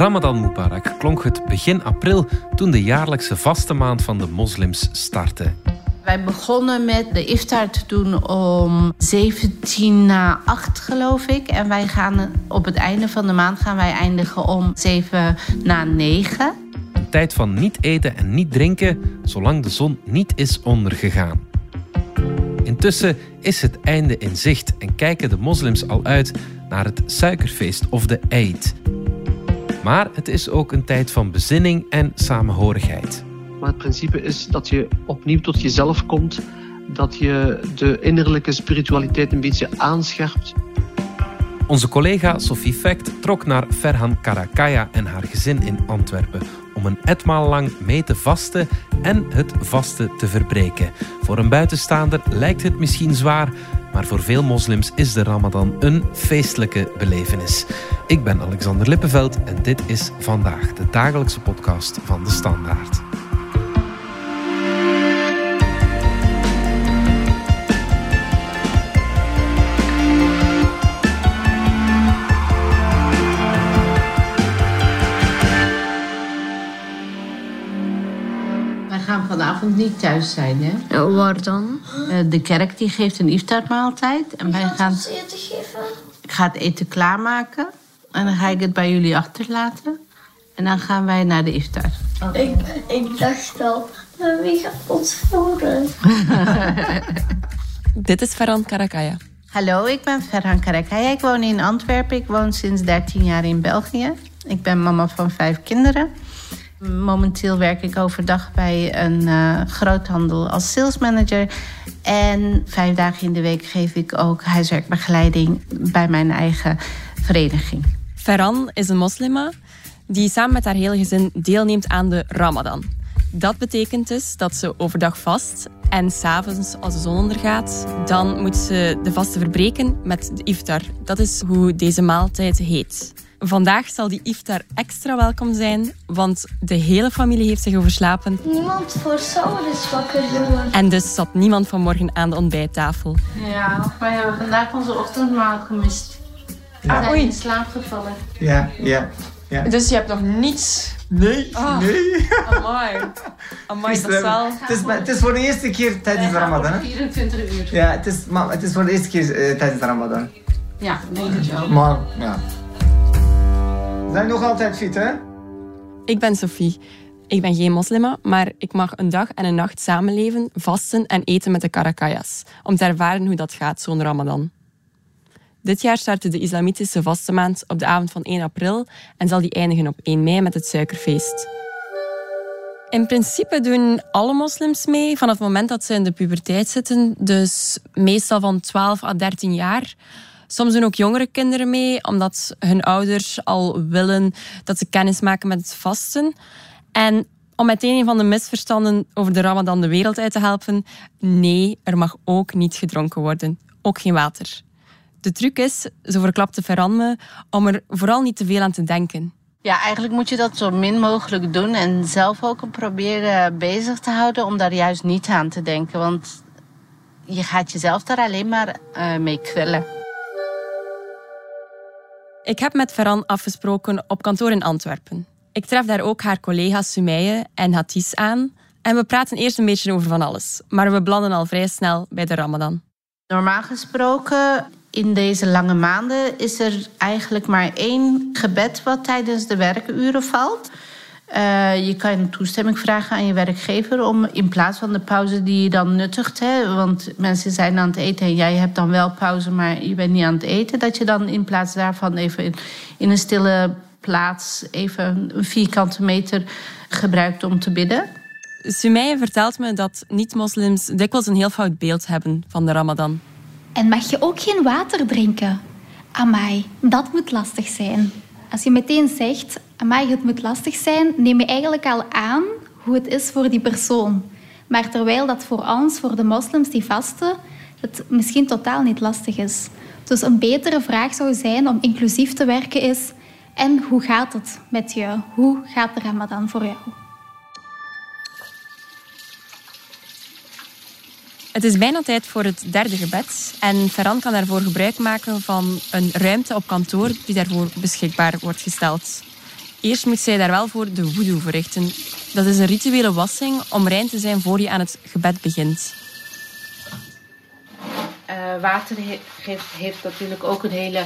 Ramadan Mubarak klonk het begin april toen de jaarlijkse vaste maand van de moslims startte. Wij begonnen met de iftar te doen om 17 na 8, geloof ik. En wij gaan op het einde van de maand gaan wij eindigen om 7 na 9. Een tijd van niet eten en niet drinken, zolang de zon niet is ondergegaan. Intussen is het einde in zicht en kijken de moslims al uit naar het suikerfeest of de Eid. Maar het is ook een tijd van bezinning en samenhorigheid. Maar het principe is dat je opnieuw tot jezelf komt, dat je de innerlijke spiritualiteit een beetje aanscherpt. Onze collega Sophie Fect trok naar Ferhan Karakaya en haar gezin in Antwerpen om een etmaal lang mee te vasten en het vasten te verbreken. Voor een buitenstaander lijkt het misschien zwaar, maar voor veel moslims is de Ramadan een feestelijke belevenis. Ik ben Alexander Lippenveld en dit is vandaag de dagelijkse podcast van de Standaard. Vanavond niet thuis zijn, hè? Waar dan? Eh, De kerk die geeft een iftarmaaltijd. En wij gaan... eten geven? Ik ga het eten klaarmaken. En dan ga ik het bij jullie achterlaten. En dan gaan wij naar de iftar. Ik, ik dacht al, wie gaat ons voeren? Dit is Ferran Karakaya. Hallo, ik ben Ferhan Karakaya. Ik woon in Antwerpen. Ik woon sinds 13 jaar in België. Ik ben mama van vijf kinderen. Momenteel werk ik overdag bij een eh, groothandel als salesmanager. En vijf dagen in de week geef ik ook huiswerkbegeleiding bij mijn eigen vereniging. Ferran is een moslima die samen met haar hele gezin deelneemt aan de Ramadan. Dat betekent dus dat ze overdag vast en s'avonds, als de zon ondergaat, dan moet ze de vaste verbreken met de iftar. Dat is hoe deze maaltijd heet. Vandaag zal die iftar extra welkom zijn, want de hele familie heeft zich overslapen Niemand voor Sauer is wakker jongen. en dus zat niemand vanmorgen aan de ontbijttafel. Ja, wij hebben vandaag onze ochtendmaal gemist. We zijn in slaap gevallen. Ja, ja, ja. Dus je hebt nog niets. Nee, nee. Amai. Amai, dat is wel... Het is, maar- het is voor de eerste keer tijdens de Ramadan. Hè? 24 uur. Ja, het is, maar het is voor de eerste keer eh, tijdens de Ramadan. Ja, denk het wel. Maar, ja. Zijn nog altijd fit, hè? Ik ben Sophie. Ik ben geen moslima, maar ik mag een dag en een nacht samenleven, vasten en eten met de karakayas. Om te ervaren hoe dat gaat, zo'n ramadan. Dit jaar startte de islamitische vaste maand op de avond van 1 april en zal die eindigen op 1 mei met het suikerfeest. In principe doen alle moslims mee vanaf het moment dat ze in de puberteit zitten, dus meestal van 12 à 13 jaar. Soms doen ook jongere kinderen mee, omdat hun ouders al willen dat ze kennis maken met het vasten. En om meteen een van de misverstanden over de Ramadan de wereld uit te helpen, nee, er mag ook niet gedronken worden. Ook geen water. De truc is, zo verklapte Ferran me, om er vooral niet te veel aan te denken. Ja, eigenlijk moet je dat zo min mogelijk doen en zelf ook proberen bezig te houden om daar juist niet aan te denken. Want je gaat jezelf daar alleen maar eh, mee kwellen. Ik heb met Ferran afgesproken op kantoor in Antwerpen. Ik tref daar ook haar collega's Sumaye en Hatis aan. En we praten eerst een beetje over van alles. Maar we belanden al vrij snel bij de Ramadan. Normaal gesproken, in deze lange maanden, is er eigenlijk maar één gebed wat tijdens de werkuren valt. Eh, je kan toestemming vragen aan je werkgever om in plaats van de pauze die je dan nuttigt, hè, want mensen zijn aan het eten en jij hebt dan wel pauze, maar je bent niet aan het eten, dat je dan in plaats daarvan even in, in een stille plaats even een vierkante meter gebruikt om te bidden. Sumaye vertelt me dat niet-moslims dikwijls een heel fout beeld hebben van de Ramadan. En mag je ook geen water drinken? Amai, dat moet lastig zijn. Als je meteen zegt, amai, het moet lastig zijn, neem je eigenlijk al aan hoe het is voor die persoon. Maar terwijl dat voor ons, voor de moslims die vasten, het misschien totaal niet lastig is. Dus een betere vraag zou zijn om inclusief te werken is... En hoe gaat het met je? Hoe gaat de ramadan voor jou? Het is bijna tijd voor het derde gebed. En Ferran kan daarvoor gebruik maken van een ruimte op kantoor die daarvoor beschikbaar wordt gesteld. Eerst moet zij daar wel voor de voodoo verrichten. Dat is een rituele wassing om rein te zijn voor je aan het gebed begint. Uh, water he heeft, natuurlijk ook een hele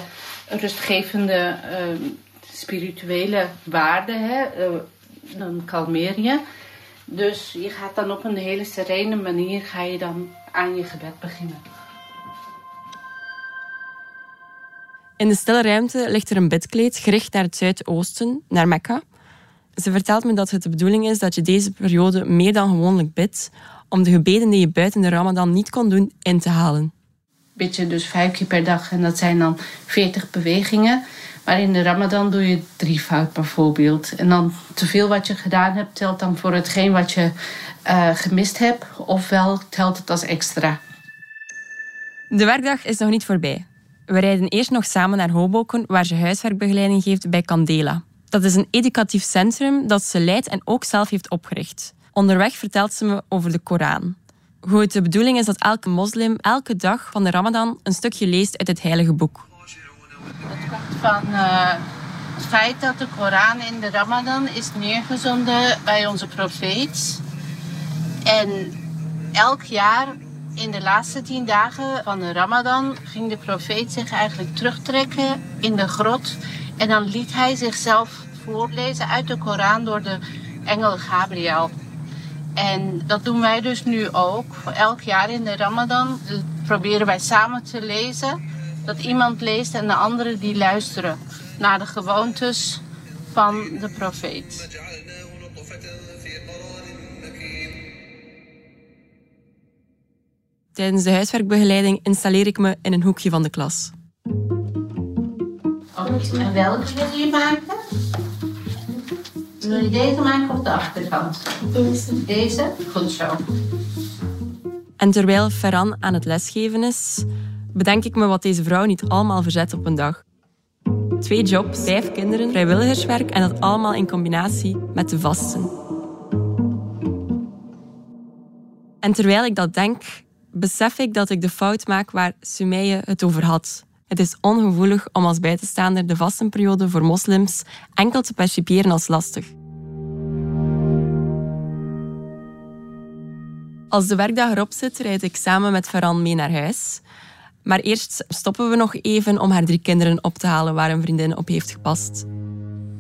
rustgevende uh, spirituele waarde. Hè? Uh, dan kalmeer je. Dus je gaat dan op een hele serene manier ga je dan aan je gebed beginnen. In de stille ruimte ligt er een bidkleed gericht naar het zuidoosten, naar Mekka. Ze vertelt me dat het de bedoeling is dat je deze periode meer dan gewoonlijk bidt om de gebeden die je buiten de Ramadan niet kon doen in te halen. Bid je dus vijf keer per dag en dat zijn dan 40 bewegingen. Maar in de Ramadan doe je drie fout bijvoorbeeld. En dan te veel wat je gedaan hebt telt dan voor hetgeen wat je uh, gemist hebt, ofwel telt het als extra. De werkdag is nog niet voorbij. We rijden eerst nog samen naar Hoboken, waar ze huiswerkbegeleiding geeft bij Candela. Dat is een educatief centrum dat ze leidt en ook zelf heeft opgericht. Onderweg vertelt ze me over de Koran. Hoe het de bedoeling is dat elke moslim elke dag van de Ramadan een stukje leest uit het heilige boek. Dat komt van uh, het feit dat de Koran in de Ramadan is neergezonden bij onze profeet. En elk jaar in de laatste tien dagen van de Ramadan ging de profeet zich eigenlijk terugtrekken in de grot. En dan liet hij zichzelf voorlezen uit de Koran door de engel Gabriel. En dat doen wij dus nu ook. Elk jaar in de Ramadan proberen wij samen te lezen. Dat iemand leest en de anderen die luisteren naar de gewoontes van de profeet. Tijdens de huiswerkbegeleiding installeer ik me in een hoekje van de klas. En welke wil je maken? Wil je deze maken of de achterkant? Deze. Deze? Goed zo. En terwijl Ferran aan het lesgeven is, bedenk ik me wat deze vrouw niet allemaal verzet op een dag. Twee jobs, vijf kinderen, vrijwilligerswerk en dat allemaal in combinatie met de vasten. En terwijl ik dat denk, besef ik dat ik de fout maak waar Sumeye het over had. Het is ongevoelig om als buitenstaander de vastenperiode voor moslims enkel te percipiëren als lastig. Als de werkdag erop zit, rijd ik samen met Ferran mee naar huis. Maar eerst stoppen we nog even om haar drie kinderen op te halen waar een vriendin op heeft gepast.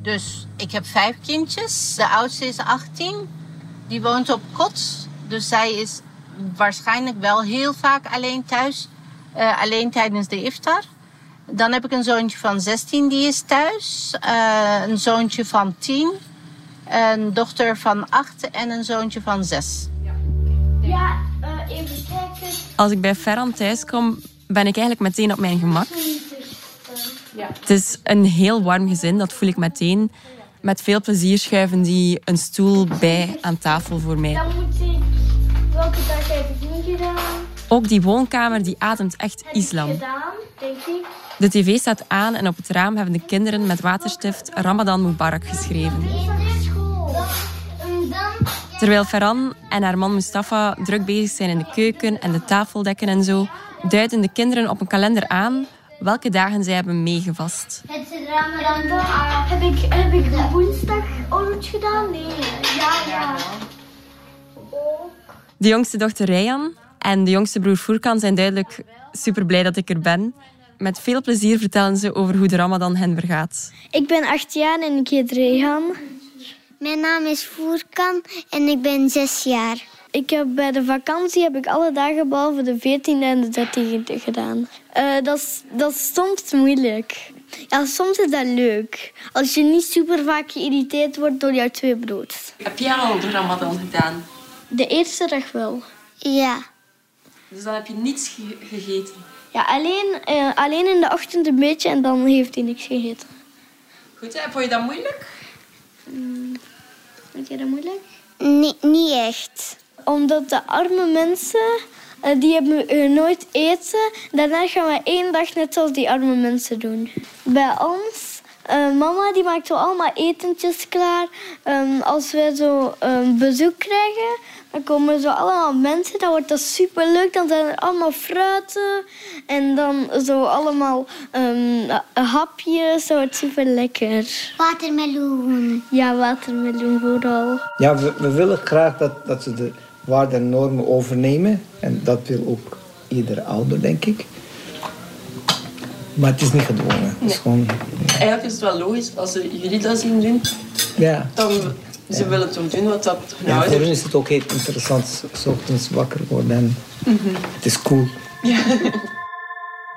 Dus ik heb vijf kindjes. De oudste is 18. Die woont op kot. Dus zij is waarschijnlijk wel heel vaak alleen thuis. Uh, alleen tijdens de iftar. Dan heb ik een zoontje van 16, die is thuis. Uh, een zoontje van 10. Een dochter van 8 en een zoontje van 6. Ja, uh, even kijken. Als ik bij Ferran thuis kom, ben ik eigenlijk meteen op mijn gemak. Ja. Het is een heel warm gezin, dat voel ik meteen. Met veel plezier schuiven die een stoel bij aan tafel voor mij. Dan moet Ook die woonkamer die ademt echt islam. Gedaan, denk ik. De tv staat aan en op het raam hebben de kinderen met waterstift Ramadan Mubarak geschreven. Terwijl Ferran en haar man Mustafa druk bezig zijn in de keuken en de tafel dekken en zo, duiden de kinderen op een kalender aan welke dagen zij hebben meegevast. Het Ramadan heb ik, heb ik woensdag ooit gedaan? Nee. Ja, ja. De jongste dochter Ryan en de jongste broer Furkan zijn duidelijk super blij dat ik er ben. Met veel plezier vertellen ze over hoe de Ramadan hen vergaat. Ik ben acht jaar en ik heet Rehan. Mijn naam is Furkan en ik ben zes jaar. Ik heb bij de vakantie heb ik alle dagen behalve de 14e en de 13e gedaan. Uh, dat, is, dat is soms moeilijk. Ja, soms is dat leuk. Als je niet super vaak geïrriteerd wordt door jouw twee broers. Heb jij al de Ramadan gedaan? De eerste dag wel. Ja. Dus dan heb je niets ge gegeten? Ja, alleen, uh, alleen in de ochtend een beetje en dan heeft hij niks gegeten. Goed, hè? vond je dat moeilijk? Mm, vond je dat moeilijk? Nee, niet echt. Omdat de arme mensen, uh, die hebben uh, nooit eten. Daarna gaan we één dag net zoals die arme mensen doen. Bij ons Eh, mama die maakt zo allemaal etentjes klaar. Ehm, als we zo een bezoek krijgen, dan komen er zo allemaal mensen. Dan wordt dat super leuk. Dan zijn er allemaal fruiten. En dan zo allemaal um, hapjes. Dat wordt super lekker. Watermeloen. Ja, watermeloen vooral. Ja, we, we willen graag dat, dat ze de waarden en normen overnemen. En dat wil ook iedere ouder, denk ik. Maar het is niet gedwongen. Het is gewoon, Eigenlijk is het wel logisch als ze jullie dat zien doen, ja. dan ze willen toch doen wat dat hun ja, voor hen is het ook heel interessant. S ochtends wakker worden en het is cool.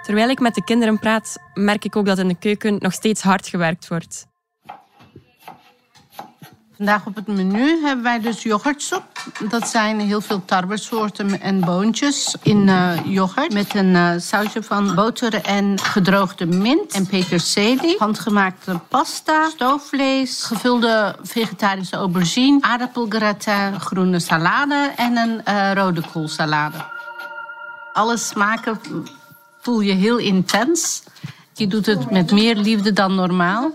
Terwijl ik met de kinderen praat, merk ik ook dat in de keuken nog steeds hard gewerkt wordt. Vandaag op het menu hebben wij dus yoghurtsoep. Dat zijn heel veel tarwesoorten en boontjes in eh, yoghurt. Met een eh, sausje van boter en gedroogde mint en peterselie. Handgemaakte pasta, stoofvlees, gevulde vegetarische aubergine, aardappelgratin, groene salade en een eh, rode koolsalade. Alle smaken voel je heel intens. Je doet het met meer liefde dan normaal.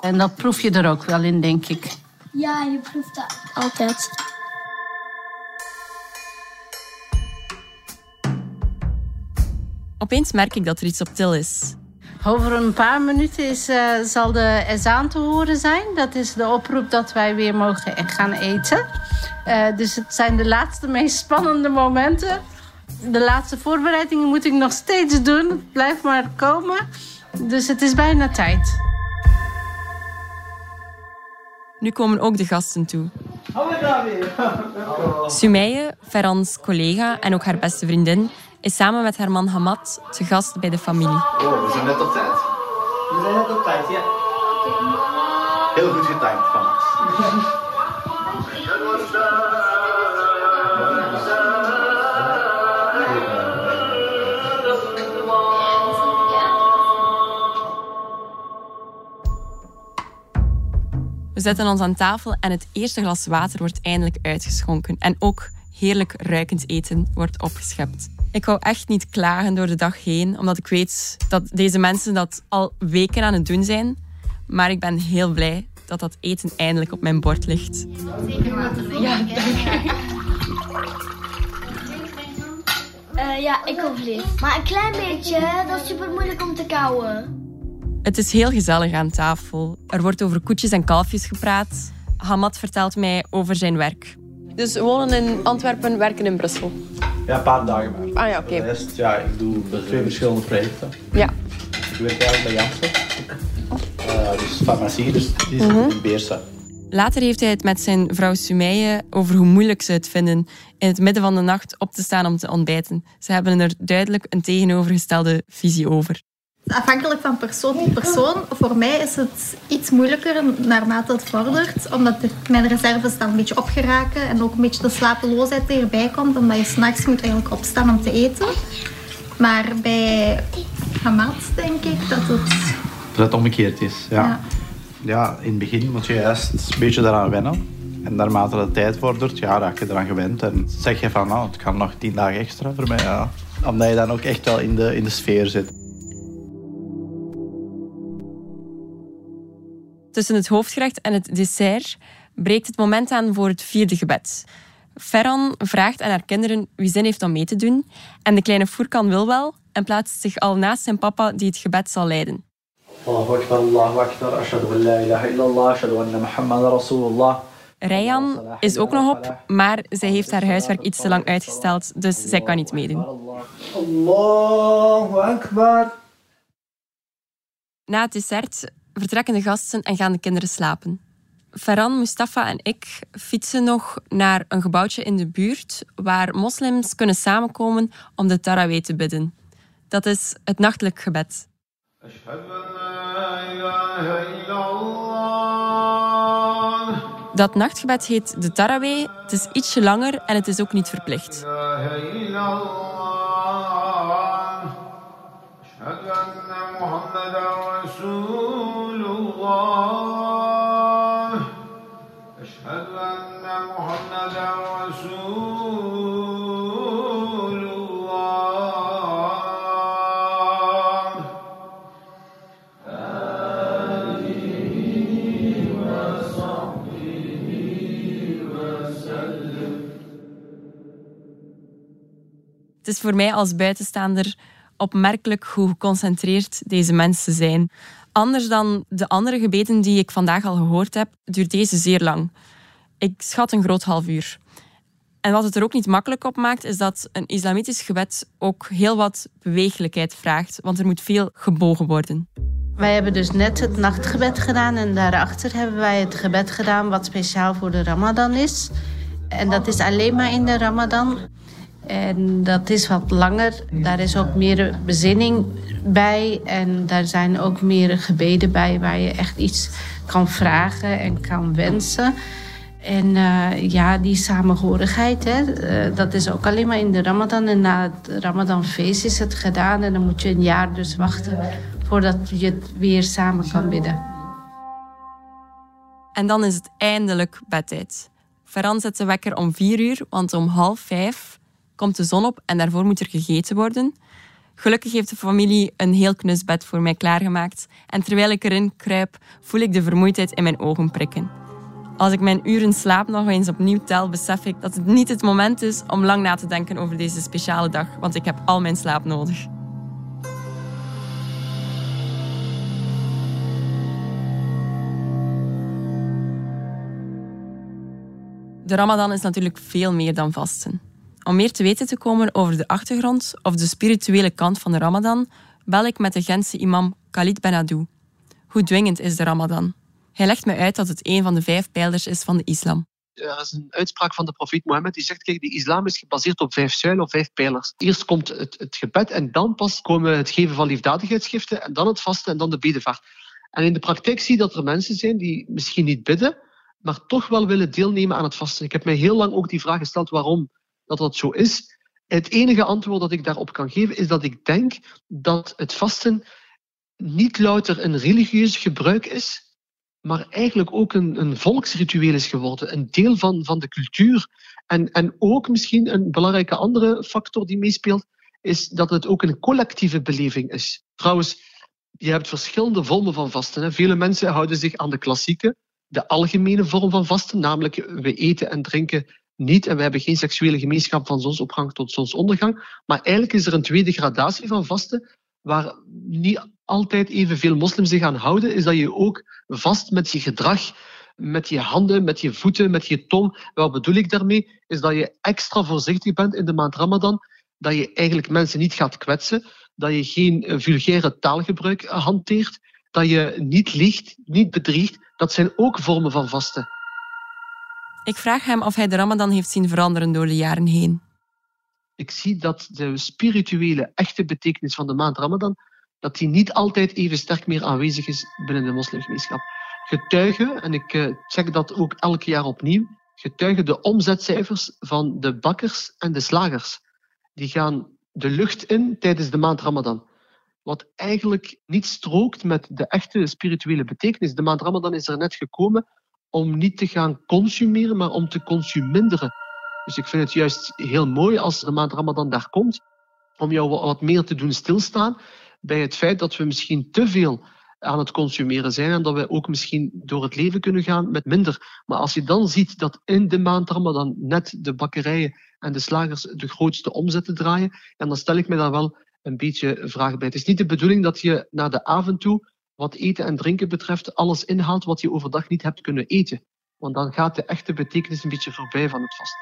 En dat proef je er ook wel in, denk ik. Ja, je proeft dat altijd. Opeens merk ik dat er iets op til is. Over een paar minuten is, eh, zal de ezaan te horen zijn. Dat is de oproep dat wij weer mogen gaan eten. Eh, dus het zijn de laatste, meest spannende momenten. De laatste voorbereidingen moet ik nog steeds doen. Het blijft maar komen. Dus het is bijna tijd. Nu komen ook de gasten toe. Sumeye, Ferrans collega en ook haar beste vriendin, is samen met haar man Hamad te gast bij de familie. Oh, we zijn net op tijd. We zijn net op tijd, ja. Heel goed getimed ons. We zetten ons aan tafel en het eerste glas water wordt eindelijk uitgeschonken. En ook heerlijk ruikend eten wordt opgeschept. Ik wou echt niet klagen door de dag heen, omdat ik weet dat deze mensen dat al weken aan het doen zijn. Maar ik ben heel blij dat dat eten eindelijk op mijn bord ligt. Eh, ja, ik wil vlees. Maar een klein beetje, dat is super moeilijk om te kauwen. Het is heel gezellig aan tafel. Er wordt over koetjes en kalfjes gepraat. Hamad vertelt mij over zijn werk. Dus wonen in Antwerpen, werken in Brussel. Ja, een paar dagen maar. Ah ja, oké. Rest, ja, ik doe twee verschillende projecten. Ja. Ik werk eigenlijk bij Janssen. Eh, dus farmacie, dus die zit in Beersen. Later heeft hij het met zijn vrouw Sumeye over hoe moeilijk ze het vinden in het midden van de nacht op te staan om te ontbijten. Ze hebben er duidelijk een tegenovergestelde visie over. Afhankelijk van persoon tot persoon. Voor mij is het iets moeilijker naarmate het vordert. Omdat mijn reserves dan een beetje opgeraken. En ook een beetje de slapeloosheid erbij komt. Omdat je s'nachts moet eigenlijk opstaan om te eten. Maar bij Hamad denk ik dat het... Dat het omgekeerd is, ja. Ja. ja. in het begin moet je juist een beetje daaraan wennen. En naarmate de tijd vordert, ja, raak je eraan gewend. En zeg je van, nou, het kan nog tien dagen extra voor mij, ja. Omdat je dan ook echt wel in de, in de sfeer zit. Tussen het hoofdgerecht en het dessert breekt het moment aan voor het vierde gebed. Ferran vraagt aan haar kinderen wie zin heeft om mee te doen. En de kleine Furkan wil wel en plaatst zich al naast zijn papa die het gebed zal leiden. Allahu akbar, Allahu akbar, ashhadu an la ilaha illallah, ashhadu anna Muhammadan rasulullah. Rayhan is ook nog op, maar zij heeft haar huiswerk iets te lang uitgesteld, dus zij kan niet meedoen. Allahu Akbar. Na het dessert vertrekken de gasten en gaan de kinderen slapen. Ferran, Mustafa en ik fietsen nog naar een gebouwtje in de buurt waar moslims kunnen samenkomen om de Taraweeh te bidden. Dat is het nachtelijk gebed. Dat nachtgebed heet de Taraweeh. Het is ietsje langer en het is ook niet verplicht. Is voor mij als buitenstaander opmerkelijk hoe geconcentreerd deze mensen zijn. Anders dan de andere gebeden die ik vandaag al gehoord heb, duurt deze zeer lang. Ik schat een groot half uur. En wat het er ook niet makkelijk op maakt, is dat een islamitisch gebed ook heel wat bewegelijkheid vraagt, want er moet veel gebogen worden. Wij hebben dus net het nachtgebed gedaan en daarachter hebben wij het gebed gedaan wat speciaal voor de Ramadan is. En dat is alleen maar in de Ramadan. En dat is wat langer. Daar is ook meer bezinning bij. En daar zijn ook meer gebeden bij waar je echt iets kan vragen en kan wensen. En uh, ja, die samenhorigheid, hè, uh, dat is ook alleen maar in de Ramadan. En na het Ramadanfeest is het gedaan. En dan moet je een jaar dus wachten voordat je het weer samen kan bidden. En dan is het eindelijk bedtijd. Ferran zet de wekker om vier uur, want om half vijf komt de zon op en daarvoor moet er gegeten worden. Gelukkig heeft de familie een heel knus bed voor mij klaargemaakt. En terwijl ik erin kruip, voel ik de vermoeidheid in mijn ogen prikken. Als ik mijn uren slaap nog eens opnieuw tel, besef ik dat het niet het moment is om lang na te denken over deze speciale dag, want ik heb al mijn slaap nodig. De Ramadan is natuurlijk veel meer dan vasten. Om meer te weten te komen over de achtergrond of de spirituele kant van de Ramadan, bel ik met de Gentse imam Khalid Benadou. Hoe dwingend is de Ramadan? Hij legt me uit dat het een van de vijf pijlers is van de islam. Er is een uitspraak van de profeet Mohammed die zegt: kijk, de islam is gebaseerd op vijf zuilen of vijf pijlers. Eerst komt het, het gebed en dan pas komen het geven van liefdadigheidsgiften en dan het vasten en dan de bedevaart. En in de praktijk zie je dat er mensen zijn die misschien niet bidden, maar toch wel willen deelnemen aan het vasten. Ik heb mij heel lang ook die vraag gesteld waarom dat dat zo is. Het enige antwoord dat ik daarop kan geven is dat ik denk dat het vasten niet louter een religieus gebruik is, maar eigenlijk ook een, een volksritueel is geworden, een deel van, van de cultuur. En, en ook misschien een belangrijke andere factor die meespeelt, is dat het ook een collectieve beleving is. Trouwens, je hebt verschillende vormen van vasten. Hè. Vele mensen houden zich aan de klassieke, de algemene vorm van vasten, namelijk we eten en drinken niet en we hebben geen seksuele gemeenschap van zonsopgang tot zonsondergang. Maar eigenlijk is er een tweede gradatie van vasten, waar niet altijd evenveel moslims zich aan houden, is dat je ook vast met je gedrag, met je handen, met je voeten, met je tong. Wat bedoel ik daarmee? Is dat je extra voorzichtig bent in de maand Ramadan, dat je eigenlijk mensen niet gaat kwetsen, dat je geen vulgaire taalgebruik hanteert, dat je niet liegt, niet bedriegt. Dat zijn ook vormen van vasten. Ik vraag hem of hij de Ramadan heeft zien veranderen door de jaren heen. Ik zie dat de spirituele, echte betekenis van de maand Ramadan dat die niet altijd even sterk meer aanwezig is binnen de moslimgemeenschap. Getuigen, en ik check dat ook elk jaar opnieuw, getuigen de omzetcijfers van de bakkers en de slagers. Die gaan de lucht in tijdens de maand Ramadan. Wat eigenlijk niet strookt met de echte spirituele betekenis. De maand Ramadan is er net gekomen om niet te gaan consumeren, maar om te consuminderen. Dus ik vind het juist heel mooi als de maand Ramadan daar komt, om jou wat meer te doen stilstaan bij het feit dat we misschien te veel aan het consumeren zijn en dat we ook misschien door het leven kunnen gaan met minder. Maar als je dan ziet dat in de maand Ramadan net de bakkerijen en de slagers de grootste omzetten draaien, dan stel ik me daar wel een beetje vraag bij. Het is niet de bedoeling dat je naar de avond toe, wat eten en drinken betreft, alles inhaalt wat je overdag niet hebt kunnen eten. Want dan gaat de echte betekenis een beetje voorbij van het vasten.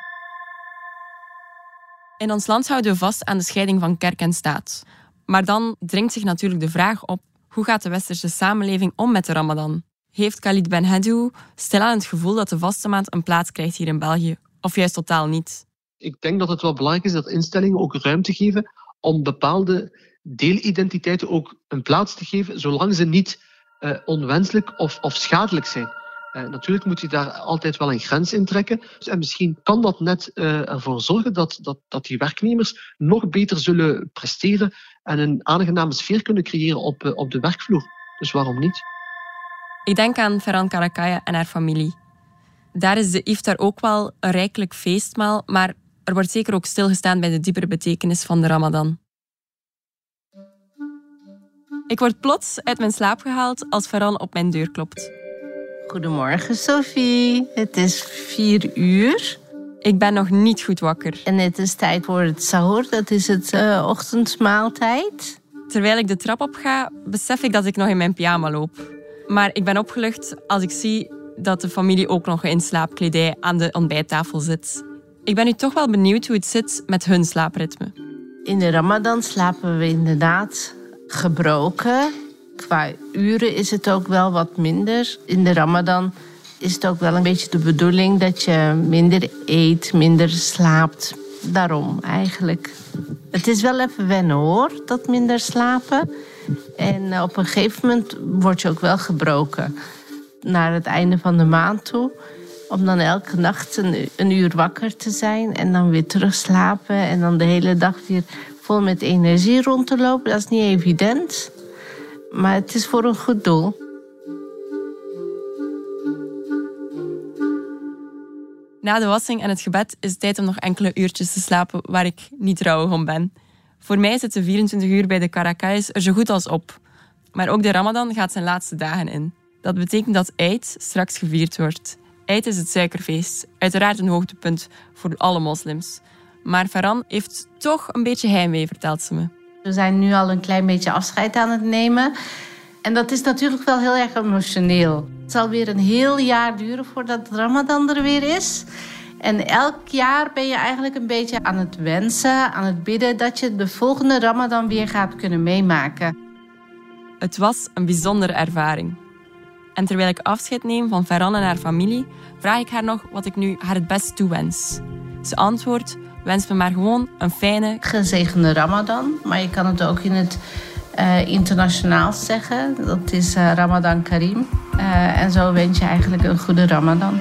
In ons land houden we vast aan de scheiding van kerk en staat. Maar dan dringt zich natuurlijk de vraag op: hoe gaat de westerse samenleving om met de Ramadan? Heeft Khalid Ben Hadou stilaan het gevoel dat de vaste maand een plaats krijgt hier in België, of juist totaal niet? Ik denk dat het wel belangrijk is dat instellingen ook ruimte geven om bepaalde deelidentiteiten ook een plaats te geven, zolang ze niet uh, onwenselijk of, of schadelijk zijn. Uh, natuurlijk moet je daar altijd wel een grens in trekken. En misschien kan dat net uh, ervoor zorgen dat, dat, dat die werknemers nog beter zullen presteren en een aangename sfeer kunnen creëren op, op de werkvloer. Dus waarom niet? Ik denk aan Ferran Karakaya en haar familie. Daar is de iftar ook wel een rijkelijk feestmaal, maar er wordt zeker ook stilgestaan bij de diepere betekenis van de Ramadan. Ik word plots uit mijn slaap gehaald als Ferran op mijn deur klopt. Goedemorgen, Sophie. Het is vier uur. Ik ben nog niet goed wakker. En het is tijd voor het sahur, dat is het uh, ochtendmaaltijd. Terwijl ik de trap op ga, besef ik dat ik nog in mijn pyjama loop. Maar ik ben opgelucht als ik zie dat de familie ook nog in slaapkledij aan de ontbijttafel zit. Ik ben nu toch wel benieuwd hoe het zit met hun slaapritme. In de Ramadan slapen we inderdaad gebroken. Qua uren is het ook wel wat minder. In de Ramadan is het ook wel een beetje de bedoeling dat je minder eet, minder slaapt. Daarom eigenlijk. Het is wel even wennen hoor, dat minder slapen. En eh, op een gegeven moment word je ook wel gebroken. Naar het einde van de maand toe. Om dan elke nacht een, uur wakker te zijn en dan weer terug slapen. En dan de hele dag weer vol met energie rond te lopen. Dat is niet evident. Maar het is voor een goed doel. Na de wassing en het gebed is het tijd om nog enkele uurtjes te slapen waar ik niet rouwig om ben. Voor mij zitten 24 uur bij de Caracas er zo goed als op. Maar ook de Ramadan gaat zijn laatste dagen in. Dat betekent dat Eid straks gevierd wordt. Eid is het suikerfeest, uiteraard een hoogtepunt voor alle moslims. Maar Farhan heeft toch een beetje heimwee, vertelt ze me. We zijn nu al een klein beetje afscheid aan het nemen. En dat is natuurlijk wel heel erg emotioneel. Het zal weer een heel jaar duren voordat Ramadan er weer is. En elk jaar ben je eigenlijk een beetje aan het wensen, aan het bidden dat je de volgende Ramadan weer gaat kunnen meemaken. Het was een bijzondere ervaring. En terwijl ik afscheid neem van Ferran en haar familie, vraag ik haar nog wat ik nu haar het best toewens. Ze antwoordt: wens me maar gewoon een fijne, gezegende Ramadan. Maar je kan het ook in het uh, internationaal zeggen. Dat is uh, Ramadan Karim. Uh, en zo wens je eigenlijk een goede Ramadan.